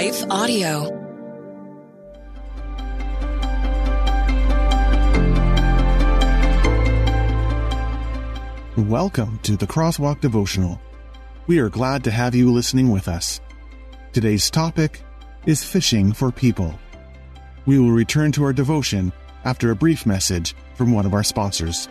Life Audio. Welcome to the Crosswalk Devotional. We are glad to have you listening with us. Today's topic is fishing for people. We will return to our devotion after a brief message from one of our sponsors.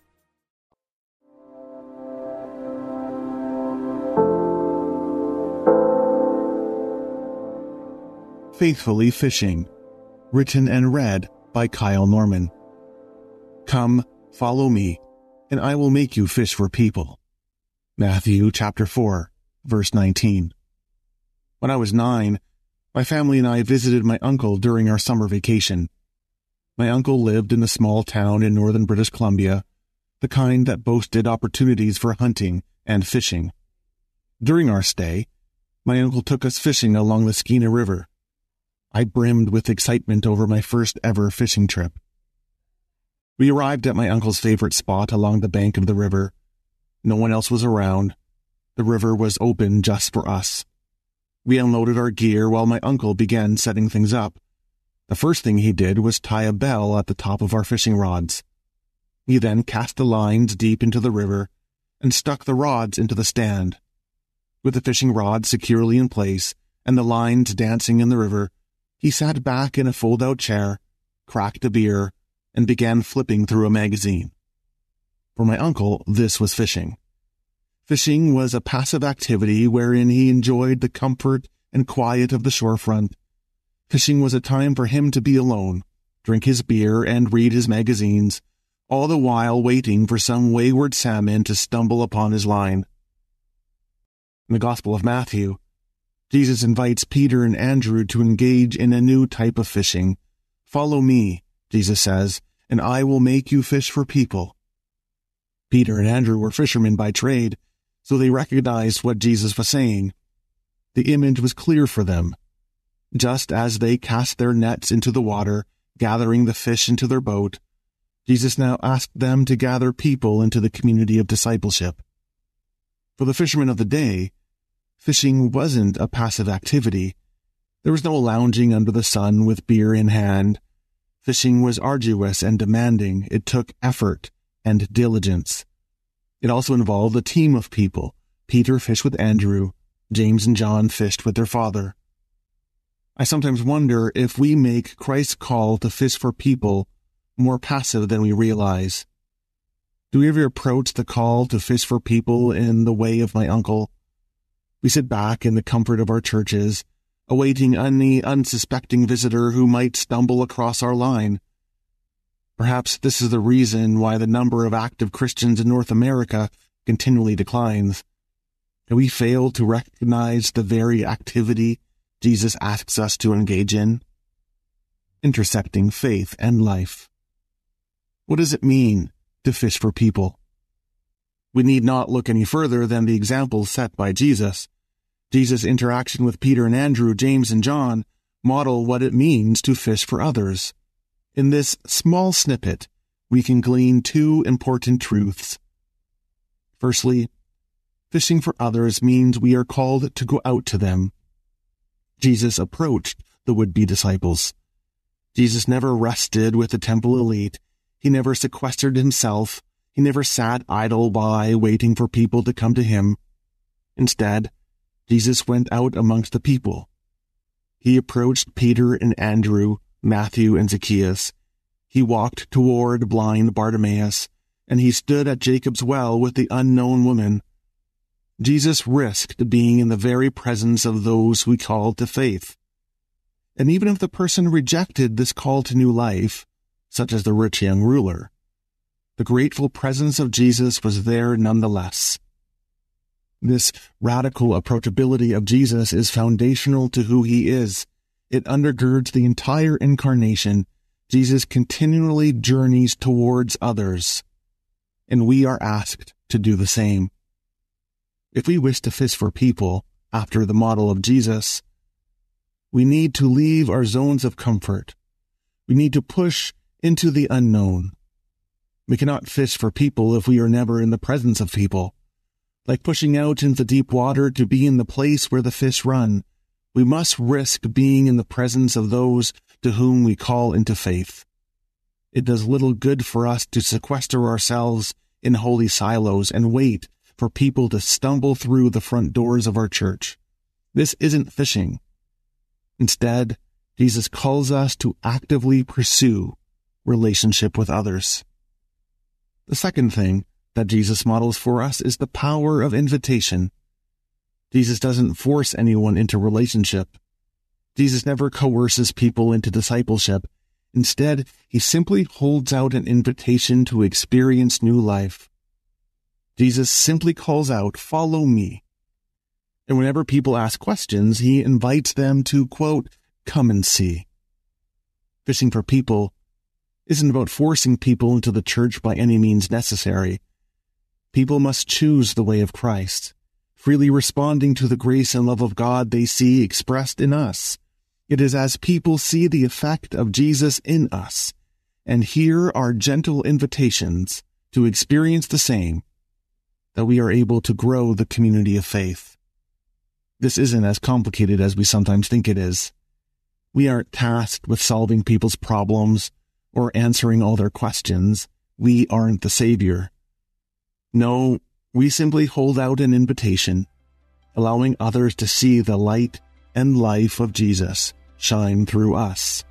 Faithfully Fishing, written and read by Kyle Norman. Come, follow me, and I will make you fish for people. Matthew chapter 4, verse 19. When I was nine, my family and I visited my uncle during our summer vacation. My uncle lived in a small town in northern British Columbia, the kind that boasted opportunities for hunting and fishing. During our stay, my uncle took us fishing along the Skeena River. I brimmed with excitement over my first ever fishing trip. We arrived at my uncle's favorite spot along the bank of the river. No one else was around. The river was open just for us. We unloaded our gear while my uncle began setting things up. The first thing he did was tie a bell at the top of our fishing rods. He then cast the lines deep into the river and stuck the rods into the stand. With the fishing rods securely in place and the lines dancing in the river, he sat back in a fold out chair, cracked a beer, and began flipping through a magazine. For my uncle, this was fishing. Fishing was a passive activity wherein he enjoyed the comfort and quiet of the shorefront. Fishing was a time for him to be alone, drink his beer, and read his magazines, all the while waiting for some wayward salmon to stumble upon his line. In the Gospel of Matthew, Jesus invites Peter and Andrew to engage in a new type of fishing. Follow me, Jesus says, and I will make you fish for people. Peter and Andrew were fishermen by trade, so they recognized what Jesus was saying. The image was clear for them. Just as they cast their nets into the water, gathering the fish into their boat, Jesus now asked them to gather people into the community of discipleship. For the fishermen of the day, Fishing wasn't a passive activity. There was no lounging under the sun with beer in hand. Fishing was arduous and demanding. It took effort and diligence. It also involved a team of people. Peter fished with Andrew. James and John fished with their father. I sometimes wonder if we make Christ's call to fish for people more passive than we realize. Do we ever approach the call to fish for people in the way of my uncle? We sit back in the comfort of our churches, awaiting any unsuspecting visitor who might stumble across our line. Perhaps this is the reason why the number of active Christians in North America continually declines. Have we fail to recognize the very activity Jesus asks us to engage in? Intersecting faith and life. What does it mean to fish for people? We need not look any further than the example set by Jesus. Jesus' interaction with Peter and Andrew, James and John model what it means to fish for others. In this small snippet, we can glean two important truths. Firstly, fishing for others means we are called to go out to them. Jesus approached the would-be disciples. Jesus never rested with the temple elite. He never sequestered himself he never sat idle by waiting for people to come to him. Instead, Jesus went out amongst the people. He approached Peter and Andrew, Matthew and Zacchaeus. He walked toward blind Bartimaeus, and he stood at Jacob's well with the unknown woman. Jesus risked being in the very presence of those we called to faith. And even if the person rejected this call to new life, such as the rich young ruler, the grateful presence of Jesus was there nonetheless. This radical approachability of Jesus is foundational to who he is. It undergirds the entire incarnation. Jesus continually journeys towards others, and we are asked to do the same. If we wish to fish for people after the model of Jesus, we need to leave our zones of comfort. We need to push into the unknown. We cannot fish for people if we are never in the presence of people like pushing out into deep water to be in the place where the fish run. We must risk being in the presence of those to whom we call into faith. It does little good for us to sequester ourselves in holy silos and wait for people to stumble through the front doors of our church. This isn't fishing. Instead, Jesus calls us to actively pursue relationship with others. The second thing that Jesus models for us is the power of invitation. Jesus doesn't force anyone into relationship. Jesus never coerces people into discipleship. Instead, he simply holds out an invitation to experience new life. Jesus simply calls out, follow me. And whenever people ask questions, he invites them to, quote, come and see. Fishing for people isn't about forcing people into the church by any means necessary. People must choose the way of Christ, freely responding to the grace and love of God they see expressed in us. It is as people see the effect of Jesus in us and hear our gentle invitations to experience the same that we are able to grow the community of faith. This isn't as complicated as we sometimes think it is. We aren't tasked with solving people's problems or answering all their questions. We aren't the Savior. No, we simply hold out an invitation, allowing others to see the light and life of Jesus shine through us.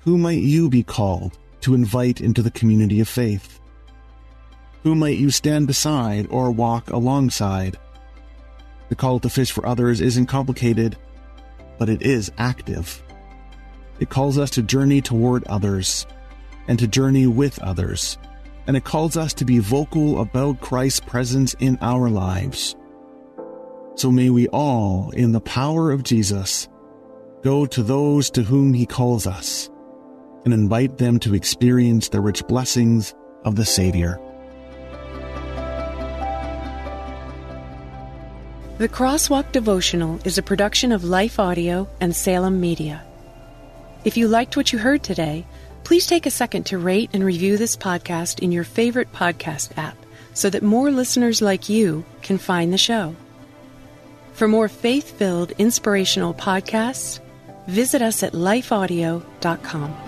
Who might you be called to invite into the community of faith? Who might you stand beside or walk alongside? The call to fish for others isn't complicated, but it is active. It calls us to journey toward others and to journey with others and it calls us to be vocal about Christ's presence in our lives. So may we all, in the power of Jesus, go to those to whom he calls us and invite them to experience the rich blessings of the Savior. The Crosswalk Devotional is a production of Life Audio and Salem Media. If you liked what you heard today, Please take a second to rate and review this podcast in your favorite podcast app so that more listeners like you can find the show. For more faith filled, inspirational podcasts, visit us at lifeaudio.com.